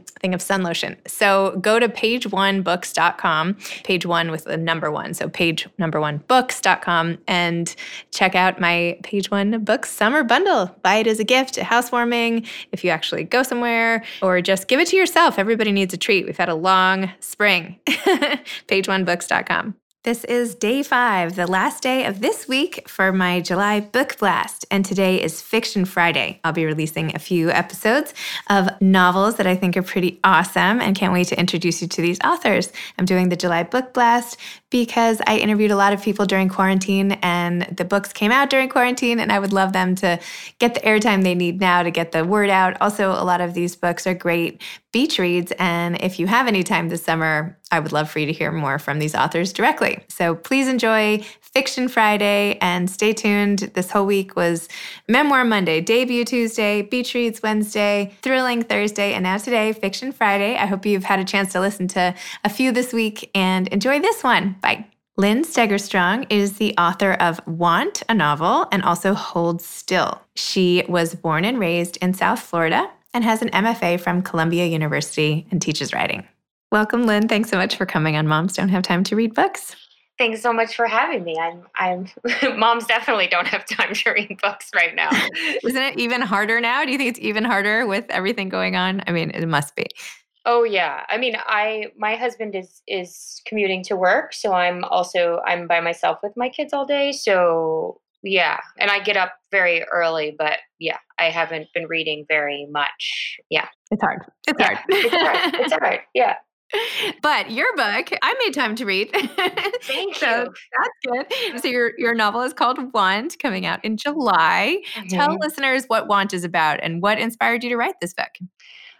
thing of sun lotion. So go to pageonebooks.com, page one with the number one. So page number one books.com and check out my page one books summer bundle. Buy it as a gift, a housewarming, if you actually go somewhere, or just give it to yourself. Everybody needs a treat. We've had a long spring. pageonebooks.com. This is day five, the last day of this week for my July book blast. And today is Fiction Friday. I'll be releasing a few episodes of novels that I think are pretty awesome and can't wait to introduce you to these authors. I'm doing the July book blast because I interviewed a lot of people during quarantine and the books came out during quarantine, and I would love them to get the airtime they need now to get the word out. Also, a lot of these books are great beach reads. And if you have any time this summer, I would love for you to hear more from these authors directly. So please enjoy Fiction Friday and stay tuned. This whole week was Memoir Monday, Debut Tuesday, Beach Reads Wednesday, Thrilling Thursday, and now today, Fiction Friday. I hope you've had a chance to listen to a few this week and enjoy this one. Bye. Lynn Steger Strong is the author of Want, a novel, and also Hold Still. She was born and raised in South Florida and has an MFA from Columbia University and teaches writing. Welcome, Lynn. Thanks so much for coming on Moms Don't Have Time to Read Books. Thanks so much for having me. I'm I'm moms definitely don't have time to read books right now. Isn't it even harder now? Do you think it's even harder with everything going on? I mean, it must be. Oh yeah. I mean, I my husband is is commuting to work, so I'm also I'm by myself with my kids all day. So yeah, and I get up very early, but yeah, I haven't been reading very much. Yeah. It's hard. It's yeah, hard. it's hard. It's hard. Yeah. But your book, I made time to read. Thank so you. that's good. So your your novel is called Want, coming out in July. Tell Mhm. listeners what Want is about and what inspired you to write this book.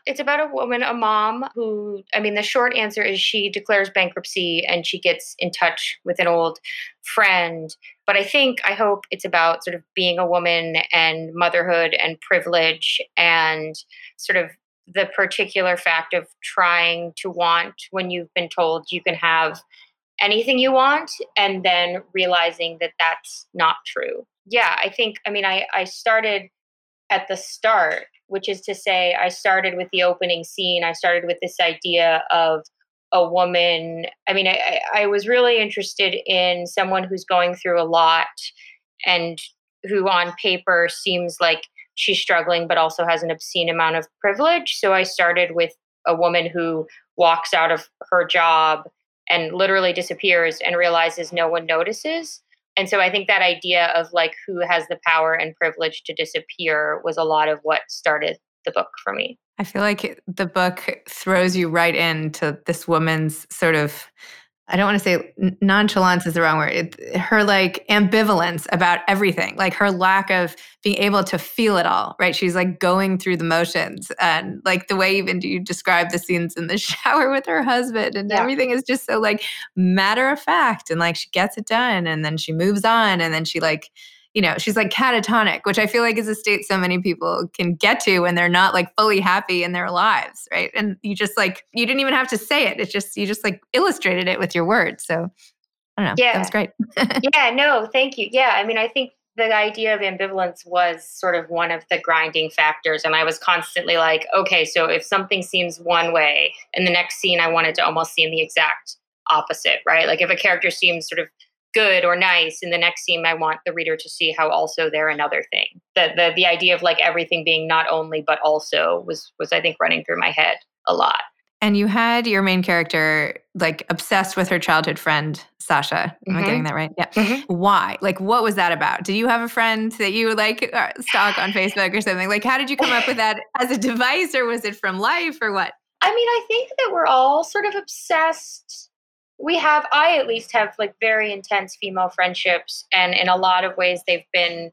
It's about a woman, a mom who, I mean, the short answer is she declares bankruptcy and she gets in touch with an old friend. But I think, I hope it's about sort of being a woman and motherhood and privilege and sort of the particular fact of trying to want when you've been told you can have anything you want and then realizing that that's not true. Yeah, I think, I mean, I, I started at the start, which is to say, I started with the opening scene. I started with this idea of a woman. I mean, I, I was really interested in someone who's going through a lot and who on paper seems like she's struggling, but also has an obscene amount of privilege. So I started with a woman who walks out of her job and literally disappears and realizes no one notices. And so I think that idea of like who has the power and privilege to disappear was a lot of what started the book for me. I feel like the book throws you right into this woman's sort of I don't want to say nonchalance is the wrong word. It, her like ambivalence about everything, like her lack of being able to feel it all, right? She's like going through the motions and like the way even do you describe the scenes in the shower with her husband and Yeah. everything is just so like matter of fact and like she gets it done and then she moves on and then she like you know, she's like catatonic, which I feel like is a state so many people can get to when they're not like fully happy in their lives, right? And you just like you didn't even have to say it. It's just you just like illustrated it with your words. So I don't know. Yeah. That was great. yeah, no, thank you. Yeah, I mean, I think the idea of ambivalence was sort of one of the grinding factors. And I was constantly like, okay, so if something seems one way, in the next scene, I wanted to almost seem the exact opposite, right? Like if a character seems sort of good or nice in the next scene i want the reader to see how also they're another thing the, the the idea of like everything being not only but also was was i think running through my head a lot And you had your main character like obsessed with her childhood friend, Sasha. Am I Mhm. getting that right? Yeah. Mhm. Why? Like, what was that about? Did you have a friend that you like uh, stalk on Facebook or something? Like, how did you come up with that as a device, or was it from life, or what? I mean, I think that we're all sort of obsessed. We have, I at least have like very intense female friendships, and in a lot of ways, they've been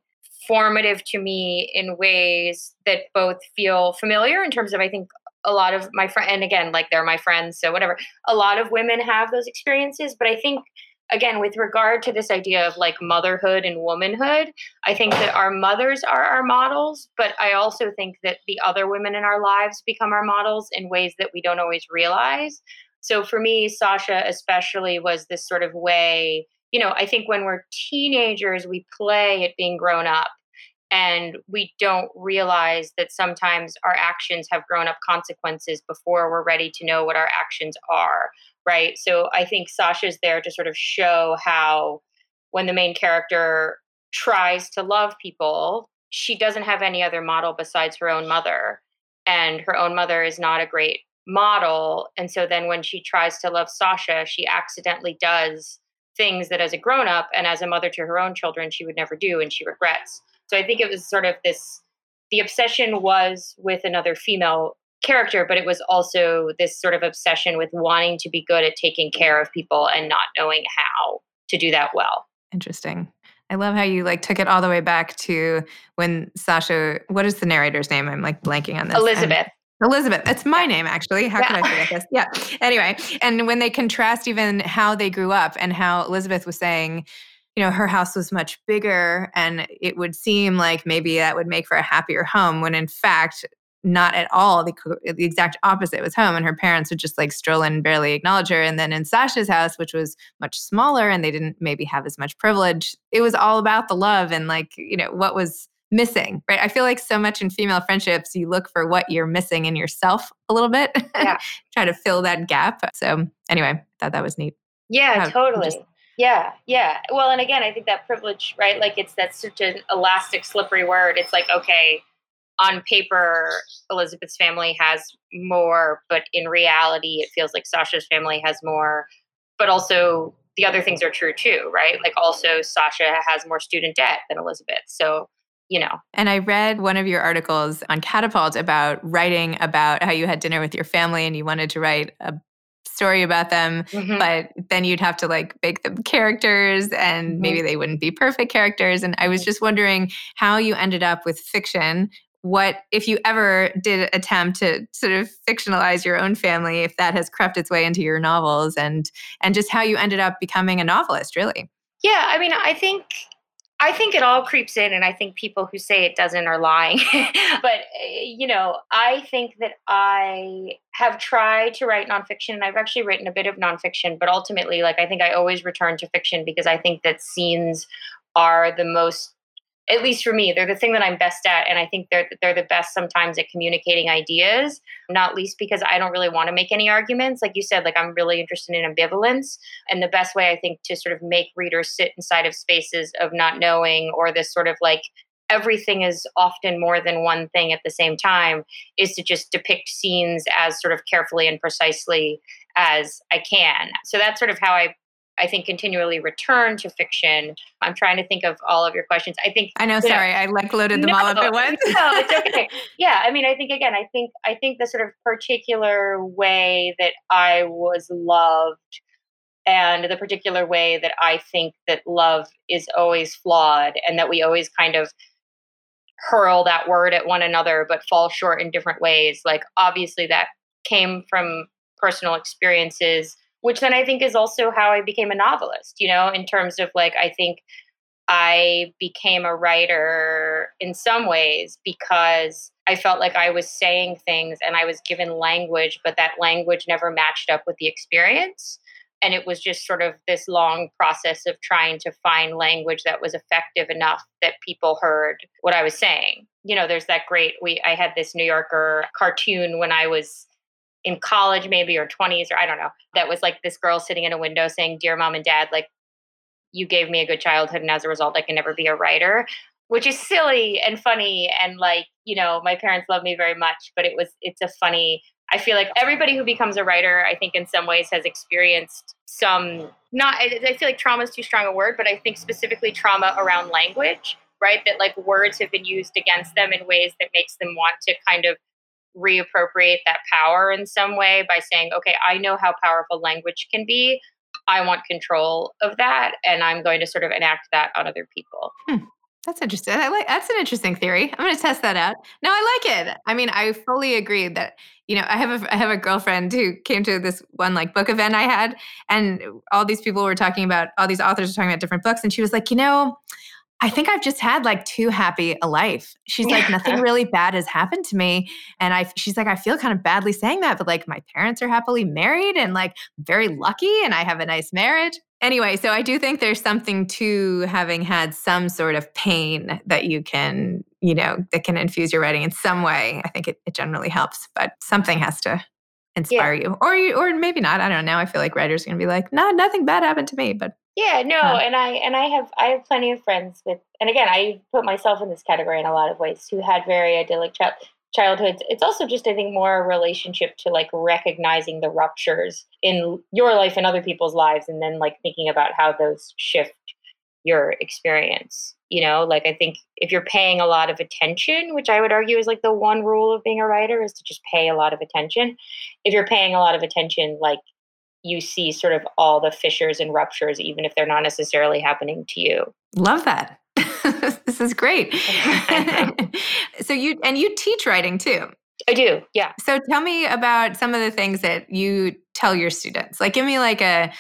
formative to me in ways that both feel familiar in terms of, I think, a lot of my friend, and again, like they're my friends, so whatever. A lot of women have those experiences, but I think again with regard to this idea of like motherhood and womanhood i think that our mothers are our models but i also think that the other women in our lives become our models in ways that we don't always realize so for me sasha especially was this sort of way you know i think when we're teenagers we play at being grown up and we don't realize that sometimes our actions have grown up consequences before we're ready to know what our actions are right? So I think Sasha's there to sort of show how when the main character tries to love people, she doesn't have any other model besides her own mother. And her own mother is not a great model. And so then when she tries to love Sasha, she accidentally does things that as a grown up and as a mother to her own children, she would never do and she regrets. So I think it was sort of this the obsession was with another female character, but it was also this sort of obsession with wanting to be good at taking care of people and not knowing how to do that well. Interesting. I love how you like took it all the way back to when Sasha, what is the narrator's name? I'm like blanking on this. Elizabeth. Elizabeth, that's my name actually. How yeah. could I forget this? Yeah. Anyway, and when they contrast even how they grew up and how Elizabeth was saying, you know, her house was much bigger and it would seem like maybe that would make for a happier home when in fact not at all the, the exact opposite was home and her parents would just like stroll in and barely acknowledge her and then in sasha's house which was much smaller and they didn't maybe have as much privilege it was all about the love and like you know what was missing right i feel like so much in female friendships you look for what you're missing in yourself a little bit yeah. try to fill that gap so anyway i thought that was neat yeah How, totally just, yeah, yeah. Well, and again, I think that privilege, right? Like it's that's such an elastic, slippery word. It's like, okay, on paper, Elizabeth's family has more, but in reality, it feels like Sasha's family has more. But also, the other things are true too, right? Like, also, Sasha has more student debt than Elizabeth. So, you know. And I read one of your articles on Catapult about writing about how you had dinner with your family and you wanted to write a story about them, mm-hmm. but then you'd have to like make them characters and mm-hmm. maybe they wouldn't be perfect characters. And I was just wondering how you ended up with fiction what if you ever did attempt to sort of fictionalize your own family if that has crept its way into your novels and and just how you ended up becoming a novelist really yeah i mean i think i think it all creeps in and i think people who say it doesn't are lying. But eh, you know i think that i have tried to write nonfiction and i've actually written a bit of nonfiction but ultimately like i think i always return to fiction because i think that scenes are the most at least for me, they're the thing that I'm best at. And I think they're, they're the best sometimes at communicating ideas, not least because I don't really want to make any arguments. Like you said, like I'm really interested in ambivalence. And the best way I think to sort of make readers sit inside of spaces of not knowing or this sort of like everything is often more than one thing at the same time is to just depict scenes as sort of carefully and precisely as I can. So that's sort of how I I think continually return to fiction. I'm trying to think of all of your questions. I think I know. Sorry, know, I like loaded them no, all up at once. no, it's okay. Yeah, I mean, I think again, I think I think the sort of particular way that I was loved and the particular way that I think that love is always flawed and that we always kind of hurl that word at one another but fall short in different ways. Like obviously that came from personal experiences which then I think is also how I became a novelist, you know, in terms of like, I think I became a writer in some ways because I felt like I was saying things and I was given language, but that language never matched up with the experience. And it was just sort of this long process of trying to find language that was effective enough that people heard what I was saying. You know, there's that great we I had this New Yorker cartoon when I was in college maybe or 20s or I don't know that was like this girl sitting in a window saying dear mom and dad like you gave me a good childhood and as a result I can never be a writer which is silly and funny and like you know my parents love me very much but it was it's a funny I feel like everybody who becomes a writer I think in some ways has experienced some not I feel like trauma is too strong a word but I think specifically trauma around language right that like words have been used against them in ways that makes them want to kind of reappropriate that power in some way by saying, okay, I know how powerful language can be. I want control of that, and I'm going to sort of enact that on other people. Hmm. That's interesting. I like that's an interesting theory. I'm going to test that out. No, I like it. I mean, I fully agree that you know I have a I have a girlfriend who came to this one like book event I had, and all these people were talking about all these authors were talking about different books, and she was like, you know, I think I've just had like too happy a life. She's like, nothing really bad has happened to me. And I, she's like, I feel kind of badly saying that, but like my parents are happily married and like very lucky and I have a nice marriage. Anyway, so I do think there's something to having had some sort of pain that you can, you know, that can infuse your writing in some way. I think it, it generally helps, but something has to inspire yeah. you or you or maybe not i don't know now i feel like writers are going to be like no nothing bad happened to me but yeah, no, uh, and I and I have I have plenty of friends with, and again, I put myself in this category in a lot of ways who had very idyllic child childhoods. It's also just I think more a relationship to like recognizing the ruptures in your life and other people's lives, and then like thinking about how those shift your experience. You know, like I think if you're paying a lot of attention, which I would argue is like the one rule of being a writer is to just pay a lot of attention. If you're paying a lot of attention, like you see sort of all the fissures and ruptures, even if they're not necessarily happening to you. Love that. this is great. so you and you teach writing too. I do, yeah. So tell me about some of the things that you tell your students. Like give me like a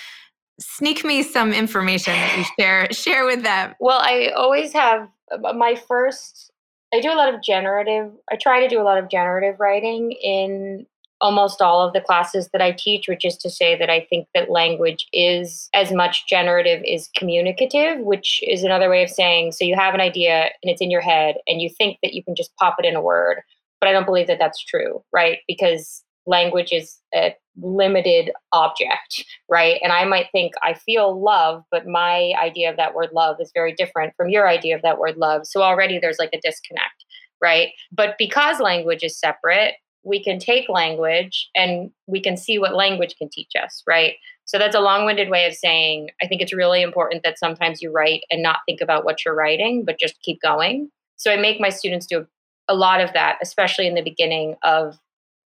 sneak me some information that you share share with them. Well, I always have my first I do a lot of generative I try to do a lot of generative writing in almost all of the classes that I teach, which is to say that I think that language is as much generative as communicative, which is another way of saying so you have an idea and it's in your head and you think that you can just pop it in a word. But I don't believe that that's true, right? Because language is a limited object, right? And I might think I feel love, but my idea of that word love is very different from your idea of that word love. So already there's like a disconnect, right? But because language is separate, we can take language and we can see what language can teach us, right? So that's a long winded way of saying I think it's really important that sometimes you write and not think about what you're writing, but just keep going. So I make my students do a lot of that, especially in the beginning of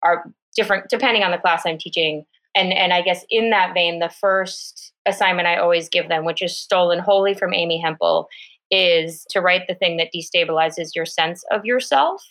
our different, depending on the class I'm teaching. And, and I guess in that vein, the first assignment I always give them, which is stolen wholly from Amy Hempel, is to write the thing that destabilizes your sense of yourself.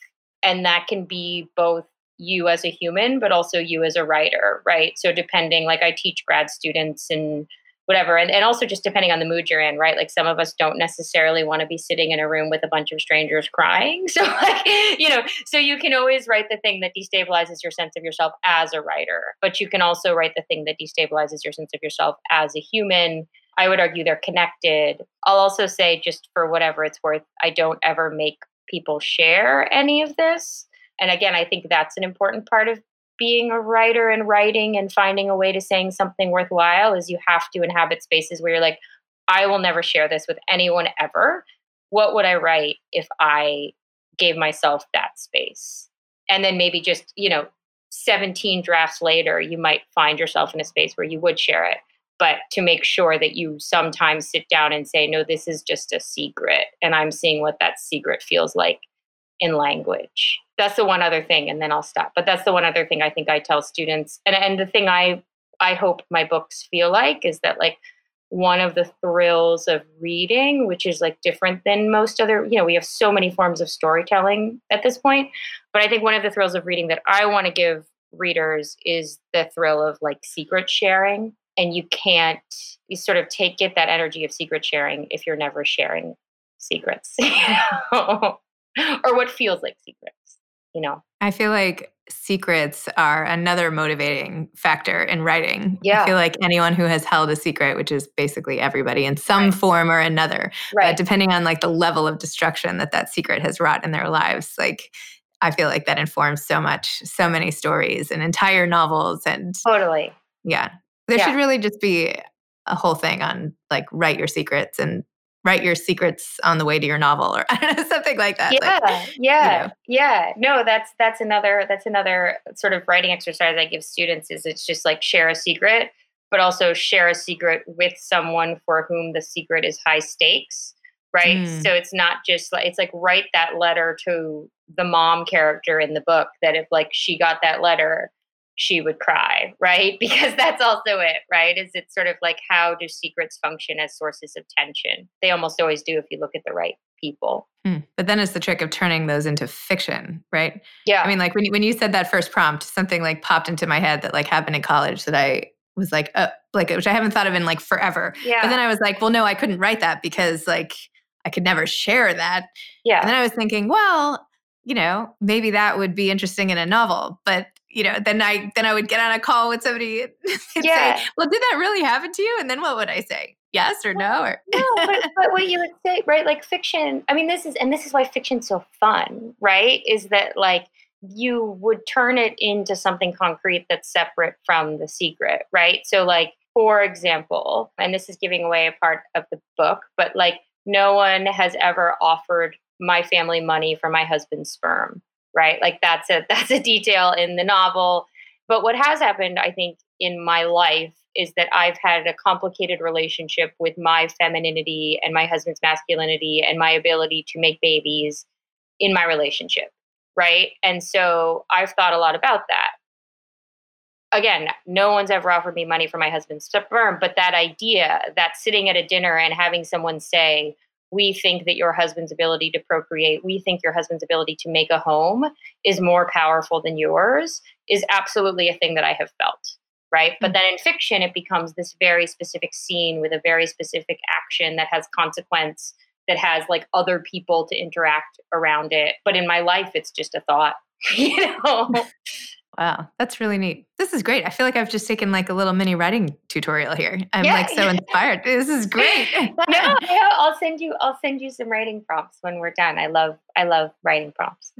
And that can be both you as a human, but also you as a writer, right? So depending, like I teach grad students and whatever, and, and also just depending on the mood you're in, right? Like some of us don't necessarily want to be sitting in a room with a bunch of strangers crying. So like, you know, so you can always write the thing that destabilizes your sense of yourself as a writer, but you can also write the thing that destabilizes your sense of yourself as a human. I would argue they're connected. I'll also say, just for whatever it's worth, I don't ever make people share any of this and again, I think that's an important part of being a writer and writing and finding a way to saying something worthwhile is you have to inhabit spaces where you're like, I will never share this with anyone ever. What would I write if I gave myself that space? And then maybe just, you know, 17 drafts later, you might find yourself in a space where you would share it. But to make sure that you sometimes sit down and say, no, this is just a secret. And I'm seeing what that secret feels like in language. That's the one other thing, and then I'll stop. But that's the one other thing I think I tell students, and and the thing I I hope my books feel like is that like one of the thrills of reading, which is like different than most other, you know, we have so many forms of storytelling at this point. But I think one of the thrills of reading that I want to give readers is the thrill of like secret sharing. And you can't, you sort of take get that energy of secret sharing if you're never sharing secrets. or what feels like secrets, you know? I feel like secrets are another motivating factor in writing. Yeah. I feel like anyone who has held a secret, which is basically everybody in some right. form or another, right. depending on like the level of destruction that that secret has wrought in their lives, like I feel like that informs so much, so many stories and entire novels and totally. Yeah. There yeah. should really just be a whole thing on like write your secrets and write your secrets on the way to your novel or I don't know something like that. Yeah, like, yeah, you know. yeah. No, that's that's another that's another sort of writing exercise I give students is it's just like share a secret, but also share a secret with someone for whom the secret is high stakes, right? Mm. So it's not just like it's like write that letter to the mom character in the book that if like she got that letter, she would cry, right? Because that's also it, right? Is it sort of like how do secrets function as sources of tension? They almost always do if you look at the right people. Hmm. But then it's the trick of turning those into fiction, right? Yeah. I mean, like when you, when you said that first prompt, something like popped into my head that like happened in college that I was like, uh, like which I haven't thought of in like forever. Yeah. But then I was like, well, no, I couldn't write that because like I could never share that. Yeah. And then I was thinking, well, you know, maybe that would be interesting in a novel. But you know, then I then I would get on a call with somebody and Yeah. say, well, did that really happen to you? And then what would I say? Yes or no? Or no, but, but what you would say, right? Like fiction. I mean, this is and this is why fiction's so fun, right? Is that like you would turn it into something concrete that's separate from the secret, right? So, like for example, and this is giving away a part of the book, but like no one has ever offered my family money for my husband's sperm, right? Like that's a that's a detail in the novel. But what has happened, I think, in my life is that I've had a complicated relationship with my femininity and my husband's masculinity and my ability to make babies in my relationship, right? And so I've thought a lot about that. Again, no one's ever offered me money for my husband's sperm, but that idea that sitting at a dinner and having someone say, we think that your husband's ability to procreate, we think your husband's ability to make a home is more powerful than yours is absolutely a thing that I have felt. Right. But mm-hmm. then in fiction, it becomes this very specific scene with a very specific action that has consequence, that has like other people to interact around it. But in my life, it's just a thought, you know? Wow, that's really neat. This is great. I feel like I've just taken like a little mini writing tutorial here. I'm Yeah. like so inspired. This is great. no, I'll send you. I'll send you some writing prompts when we're done. I love. I love writing prompts.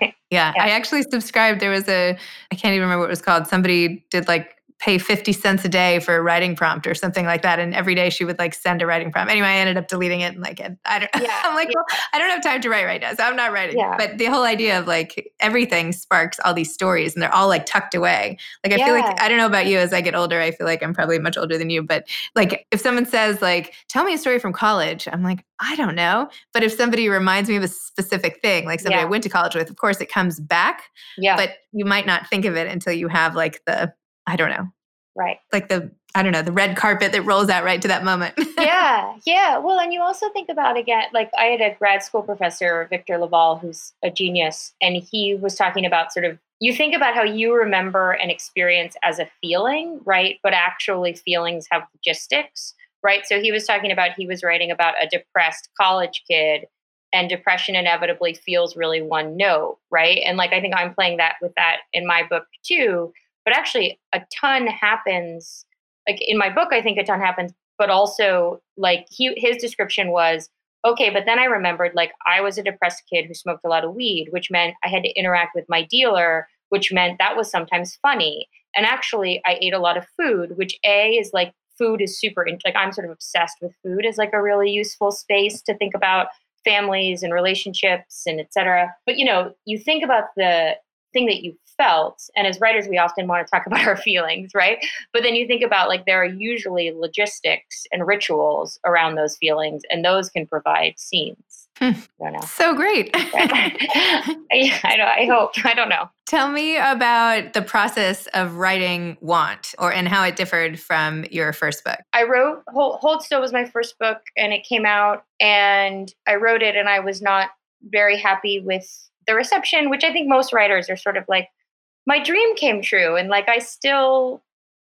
Yeah, Yeah. I actually subscribed. There was a, I can't even remember what it was called. Somebody did like pay 50 cents a day for a writing prompt or something like that. And every day she would like send a writing prompt. Anyway, I ended up deleting it and like, I don't, Yeah, I'm like, yeah. well, I don't have time to write right now. So I'm not writing. Yeah. But the whole idea of like everything sparks all these stories and they're all like tucked away. Like, I feel like, I don't know about you as I get older, I feel like I'm probably much older than you. But like, if someone says, like, tell me a story from college, I'm like, I don't know. But if somebody reminds me of a specific thing, like somebody I went to college with, of course it comes back yeah. but you might not think of it until you have like the i don't know right. like the i don't know the red carpet that rolls out right to that moment yeah, yeah. Well, and you also think about again, like I had a grad school professor, Victor LaValle, who's a genius, and he was talking about sort of you think about how you remember an experience as a feeling, right? But actually, feelings have logistics, right? So he was talking about he was writing about a depressed college kid, and depression inevitably feels really one note, right? And like I think I'm playing that with that in my book too. But actually, a ton happens. Like in my book, I think a ton happens but also like he his description was okay but then i remembered like i was a depressed kid who smoked a lot of weed which meant i had to interact with my dealer which meant that was sometimes funny and actually i ate a lot of food which a is like food is super like i'm sort of obsessed with food as like a really useful space to think about families and relationships and etc but you know you think about the thing that you felt and as writers we often want to talk about our feelings right? But then you think about like there are usually logistics and rituals around those feelings and those can provide scenes. Hmm. i don't know. So great. I, I, don't- I hope i don't know. Tell me about the process of writing want or and how it differed from your first book. I wrote Hold, Hold Still was my first book and it came out and I wrote it and I was not very happy with the reception, which I think most writers are sort of like, my dream came true and like I still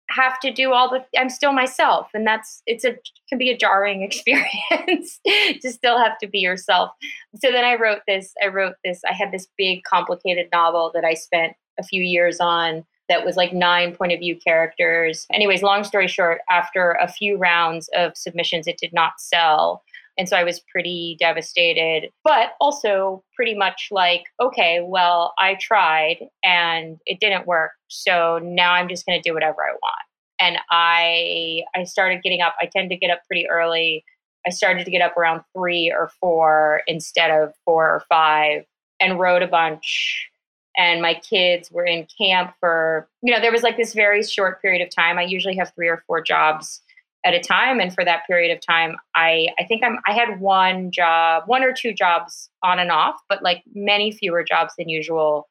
have to do all the I'm still myself and that's it's a can be a jarring experience to still have to be yourself. So then I wrote this I wrote this I had this big complicated novel that I spent a few years on that was like nine point of view characters. Anyways, long story short, after a few rounds of submissions, it did not sell. And so I was pretty devastated, but also pretty much like, okay, well, I tried and it didn't work. So now I'm just going to do whatever I want. And I I started getting up. I tend to get up pretty early. I started to get up around 3 or 4 instead of 4 or 5 and wrote a bunch and my kids were in camp for you know there was like this very short period of time i usually have three or four jobs at a time and for that period of time i i think i'm i had one job one or two jobs on and off but like many fewer jobs than usual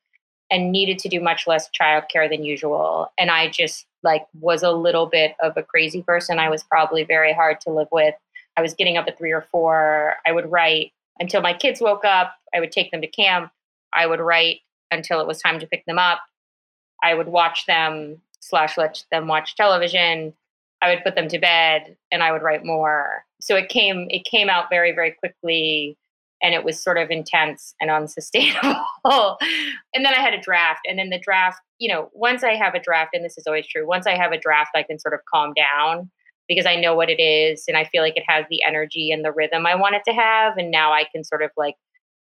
and needed to do much less childcare than usual. And i just like was a little bit of a crazy person. I was probably very hard to live with. I was getting up at 3 or 4 i would write until my kids woke up. I would take them to camp. I would write until it was time to pick them up. I would watch them slash let them watch television I would put them to bed and I would write more. So it came it came out very very quickly and it was sort of intense and unsustainable. and then I had a draft and then the draft, you know, once I have a draft and this is always true, once I have a draft I can sort of calm down because I know what it is and I feel like it has the energy and the rhythm I want it to have and now I can sort of like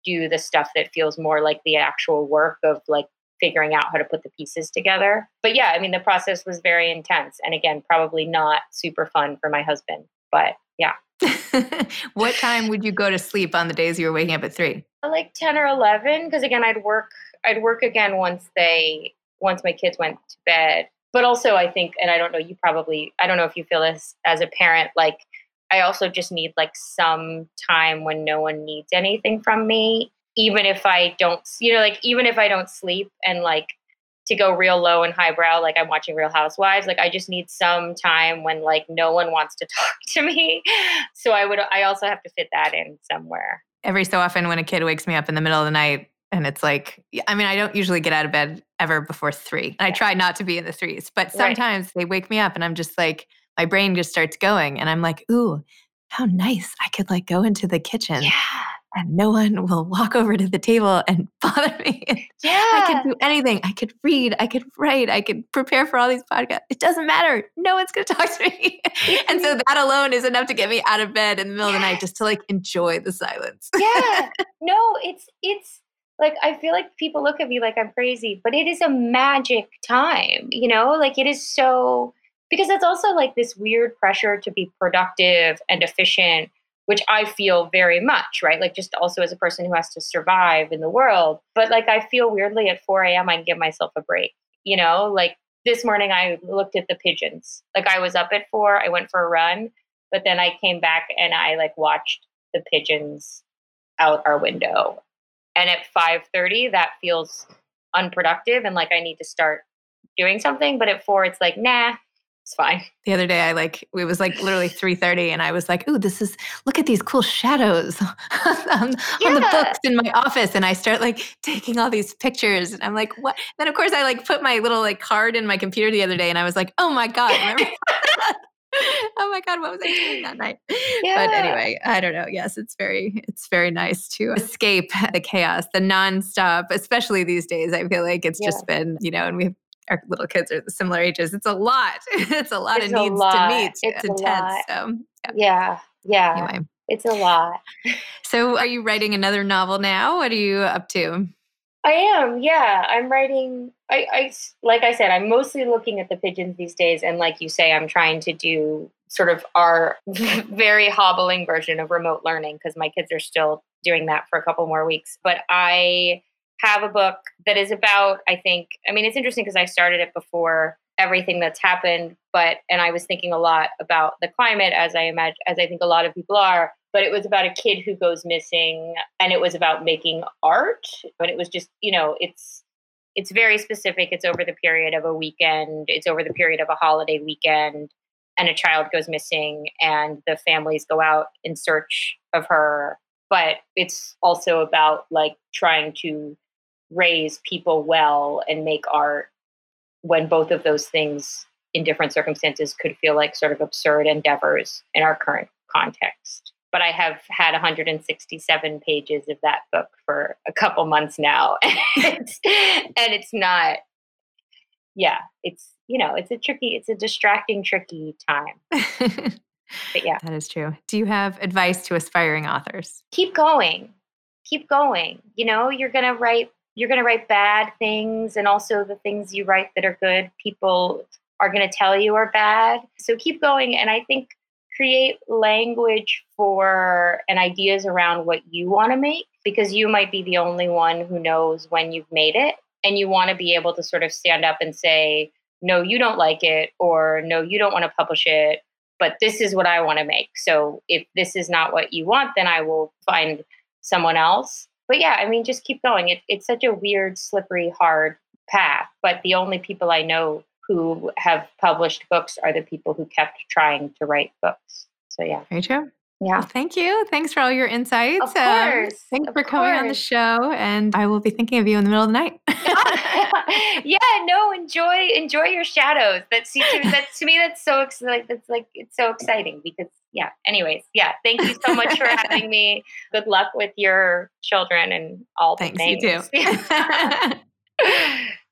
do the stuff that feels more like the actual work of like figuring out how to put the pieces together. But yeah, I mean, the process was very intense. And again, probably not super fun for my husband. But yeah. what time would you go to sleep on the days you were waking up at three? Uh, like 10 or 11. Because again, I'd work, I'd work again once they, once my kids went to bed. But also, I think, and I don't know, you probably, I don't know if you feel this as a parent, like, I also just need like some time when no one needs anything from me even if I don't, you know, like even if I don't sleep and like to go real low and highbrow, like I'm watching Real Housewives, like I just need some time when like no one wants to talk to me. So I would, I also have to fit that in somewhere. Every so often, when a kid wakes me up in the middle of the night, and it's like, I mean, I don't usually get out of bed ever before three. And I try not to be in the threes, but sometimes right. they wake me up and I'm just like, my brain just starts going. And I'm like, ooh, how nice. I could like go into the kitchen. Yeah and no one will walk over to the table and bother me. Yeah. I could do anything. I could read, I could write, I could prepare for all these podcasts. It doesn't matter. No one's going to talk to me. and so that alone is enough to get me out of bed in the middle yes. of the night just to like enjoy the silence. yeah. No, it's it's like I feel like people look at me like I'm crazy, but it is a magic time, you know? Like it is so because it's also like this weird pressure to be productive and efficient which I feel very much, right? Like just also as a person who has to survive in the world. But like I feel weirdly at 4 a.m. I can give myself a break. You know, like this morning I looked at the pigeons. Like I was up at four, I went for a run, but then I came back and I like watched the pigeons out our window. And at 5:30, that feels unproductive and like I need to start doing something. But at four, it's like, nah, it's fine. The other day, I like it was like literally three thirty, and I was like, "Ooh, this is look at these cool shadows on, yeah. on, the books in my office." And I start like taking all these pictures, and I'm like, "What?" Then of course, I like put my little like card in my computer the other day, and I was like, "Oh my god!" Oh my god, what was I doing that night? Yeah. But anyway, I don't know. Yes, it's very it's very nice to escape the chaos, the nonstop, especially these days. I feel like it's yeah. just been, you know, and we've our little kids are similar ages. It's a lot. it's a lot it's of needs lot. to meet. It's, it's intense. So yeah, yeah. yeah. Anyway. It's a lot. so are you writing another novel now? What are you up to? I am, yeah. I'm writing. I, I, like I said, I'm mostly looking at the pigeons these days, and like you say, I'm trying to do sort of our very hobbling version of remote learning because my kids are still doing that for a couple more weeks. But I have a book that is about, I think, I mean, it's interesting because I started it before everything that's happened, but, and I was thinking a lot about the climate as I imagine, as I think a lot of people are, but it was about a kid who goes missing and it was about making art. But it was just, you know, it's, it's very specific. It's over the period of a weekend, it's over the period of a holiday weekend, and a child goes missing, and the families go out in search of her. But it's also about like trying to raise people well and make art when both of those things in different circumstances could feel like sort of absurd endeavors in our current context. But I have had 167 pages of that book for a couple months now. and, it's, and it's not, yeah, it's, you know, it's a tricky, it's a distracting, tricky time. but yeah. That is true. Do you have advice to aspiring authors? Keep going. Keep going. You know, you're going to write you're going to write bad things and also the things you write that are good people are going to tell you are bad so keep going and i think create language for and ideas around what you want to make because you might be the only one who knows when you've made it and you want to be able to sort of stand up and say no you don't like it or no you don't want to publish it but this is what I want to make. So if this is not what you want, then I will find someone else. But yeah, I mean, just keep going. It, it's such a weird, slippery, hard path. But the only people I know who have published books are the people who kept trying to write books. So yeah. Very true. Yeah. Well, thank you. Thanks for all your insights. Of um, course. Um, thanks of for coming course. on the show. And I will be thinking of you in the middle of the night. yeah, no, enjoy enjoy your shadows. That's that's to me that's so exciting. That's like it's so exciting because yeah. Anyways, yeah. Thank you so much for having me. Good luck with your children and all Thanks, the things. you too.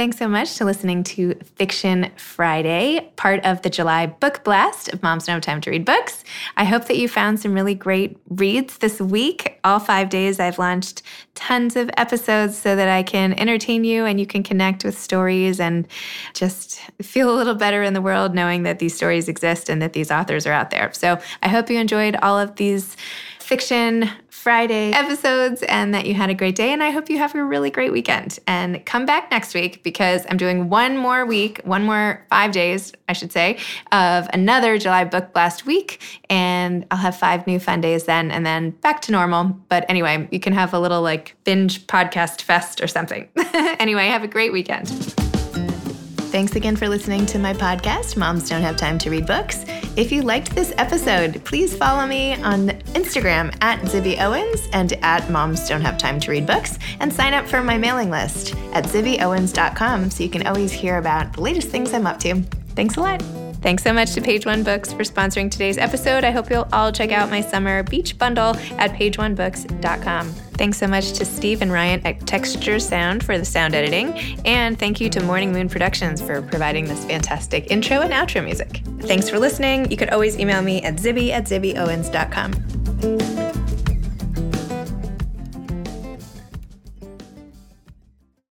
Thanks so much to listening to Fiction Friday, part of the July book blast of Moms Have Time to Read Books. I hope that you found some really great reads this week. All five days, I've launched tons of episodes so that I can entertain you and you can connect with stories and just feel a little better in the world knowing that these stories exist and that these authors are out there. So I hope you enjoyed all of these fiction Friday episodes and that you had a great day. And I hope you have a really great weekend. And come back next week because I'm doing one more week, one more five days, I should say, of another July Book Blast week. And I'll have five new fun days then and then back to normal. But anyway, you can have a little like binge podcast fest or something. anyway, have a great weekend. Thanks again for listening to my podcast, Moms Don't Have Time to Read Books. If you liked this episode, please follow me on Instagram at Zibby Owens and at Moms Don't Have Time to Read Books and sign up for my mailing list at zibbyowens.com so you can always hear about the latest things I'm up to. Thanks a lot. Thanks so much to Page One Books for sponsoring today's episode. I hope you'll all check out my summer beach bundle at pageonebooks.com. Thanks so much to Steve and Ryan at Texture Sound for the sound editing. And thank you to Morning Moon Productions for providing this fantastic intro and outro music. Thanks for listening. You could always email me at zibby at zibbyowens.com.